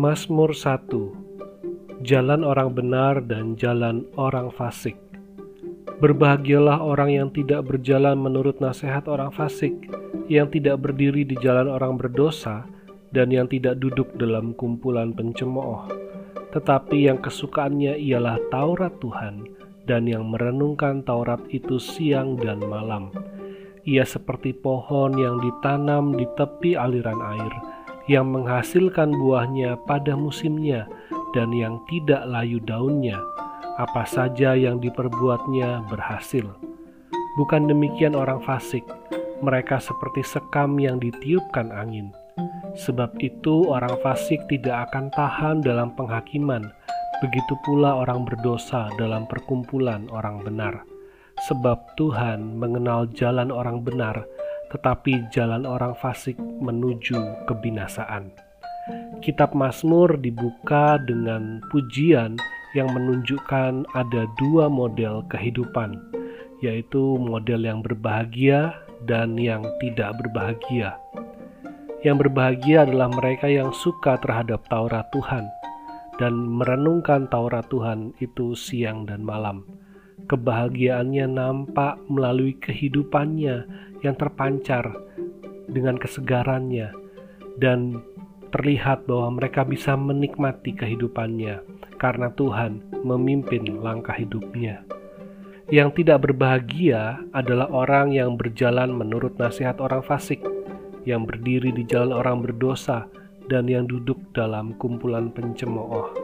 Mazmur 1 Jalan orang benar dan jalan orang fasik Berbahagialah orang yang tidak berjalan menurut nasihat orang fasik, yang tidak berdiri di jalan orang berdosa, dan yang tidak duduk dalam kumpulan pencemooh, tetapi yang kesukaannya ialah Taurat Tuhan, dan yang merenungkan Taurat itu siang dan malam. Ia seperti pohon yang ditanam di tepi aliran air, yang menghasilkan buahnya pada musimnya, dan yang tidak layu daunnya apa saja yang diperbuatnya berhasil. Bukan demikian orang fasik, mereka seperti sekam yang ditiupkan angin. Sebab itu orang fasik tidak akan tahan dalam penghakiman, begitu pula orang berdosa dalam perkumpulan orang benar. Sebab Tuhan mengenal jalan orang benar, tetapi jalan orang fasik menuju kebinasaan. Kitab Mazmur dibuka dengan pujian yang menunjukkan ada dua model kehidupan, yaitu model yang berbahagia dan yang tidak berbahagia. Yang berbahagia adalah mereka yang suka terhadap Taurat Tuhan dan merenungkan Taurat Tuhan itu siang dan malam. Kebahagiaannya nampak melalui kehidupannya yang terpancar dengan kesegarannya dan terlihat bahwa mereka bisa menikmati kehidupannya karena Tuhan memimpin langkah hidupnya. Yang tidak berbahagia adalah orang yang berjalan menurut nasihat orang fasik, yang berdiri di jalan orang berdosa, dan yang duduk dalam kumpulan pencemooh.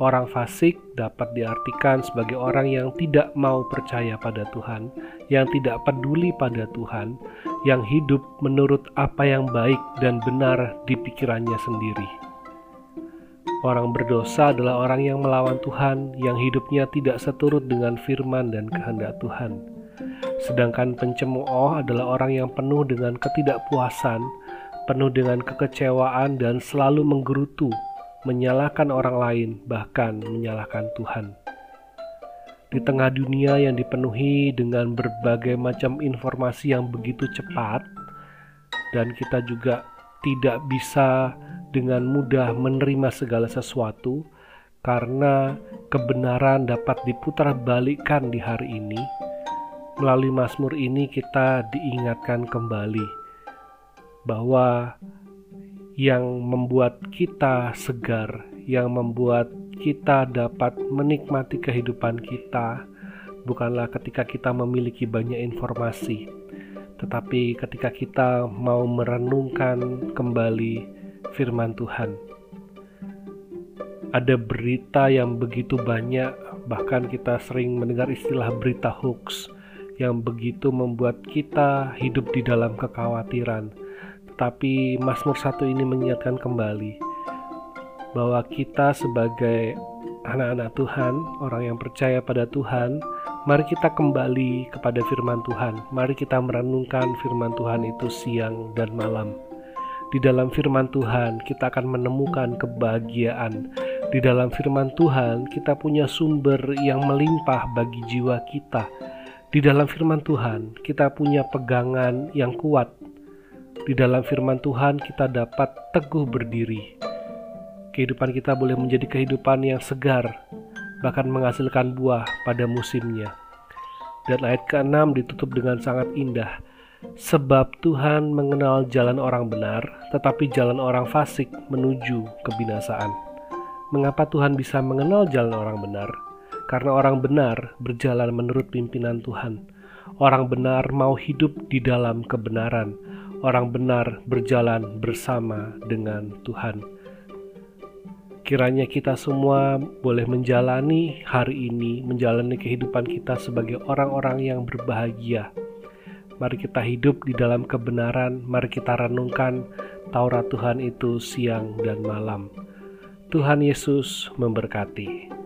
Orang fasik dapat diartikan sebagai orang yang tidak mau percaya pada Tuhan, yang tidak peduli pada Tuhan, yang hidup menurut apa yang baik dan benar di pikirannya sendiri. Orang berdosa adalah orang yang melawan Tuhan, yang hidupnya tidak seturut dengan firman dan kehendak Tuhan. Sedangkan pencemooh adalah orang yang penuh dengan ketidakpuasan, penuh dengan kekecewaan, dan selalu menggerutu, menyalahkan orang lain, bahkan menyalahkan Tuhan. Di tengah dunia yang dipenuhi dengan berbagai macam informasi yang begitu cepat, dan kita juga tidak bisa dengan mudah menerima segala sesuatu karena kebenaran dapat diputar balikkan di hari ini. Melalui Mazmur ini kita diingatkan kembali bahwa yang membuat kita segar, yang membuat kita dapat menikmati kehidupan kita bukanlah ketika kita memiliki banyak informasi, tetapi ketika kita mau merenungkan kembali firman Tuhan. Ada berita yang begitu banyak, bahkan kita sering mendengar istilah berita hoax yang begitu membuat kita hidup di dalam kekhawatiran. Tetapi Mazmur 1 ini mengingatkan kembali bahwa kita sebagai anak-anak Tuhan, orang yang percaya pada Tuhan, mari kita kembali kepada firman Tuhan. Mari kita merenungkan firman Tuhan itu siang dan malam. Di dalam firman Tuhan, kita akan menemukan kebahagiaan. Di dalam firman Tuhan, kita punya sumber yang melimpah bagi jiwa kita. Di dalam firman Tuhan, kita punya pegangan yang kuat. Di dalam firman Tuhan, kita dapat teguh berdiri. Kehidupan kita boleh menjadi kehidupan yang segar, bahkan menghasilkan buah pada musimnya. Dan ayat ke-6 ditutup dengan sangat indah Sebab Tuhan mengenal jalan orang benar, tetapi jalan orang fasik menuju kebinasaan. Mengapa Tuhan bisa mengenal jalan orang benar? Karena orang benar berjalan menurut pimpinan Tuhan. Orang benar mau hidup di dalam kebenaran. Orang benar berjalan bersama dengan Tuhan. Kiranya kita semua boleh menjalani hari ini, menjalani kehidupan kita sebagai orang-orang yang berbahagia Mari kita hidup di dalam kebenaran, mari kita renungkan Taurat Tuhan itu siang dan malam. Tuhan Yesus memberkati.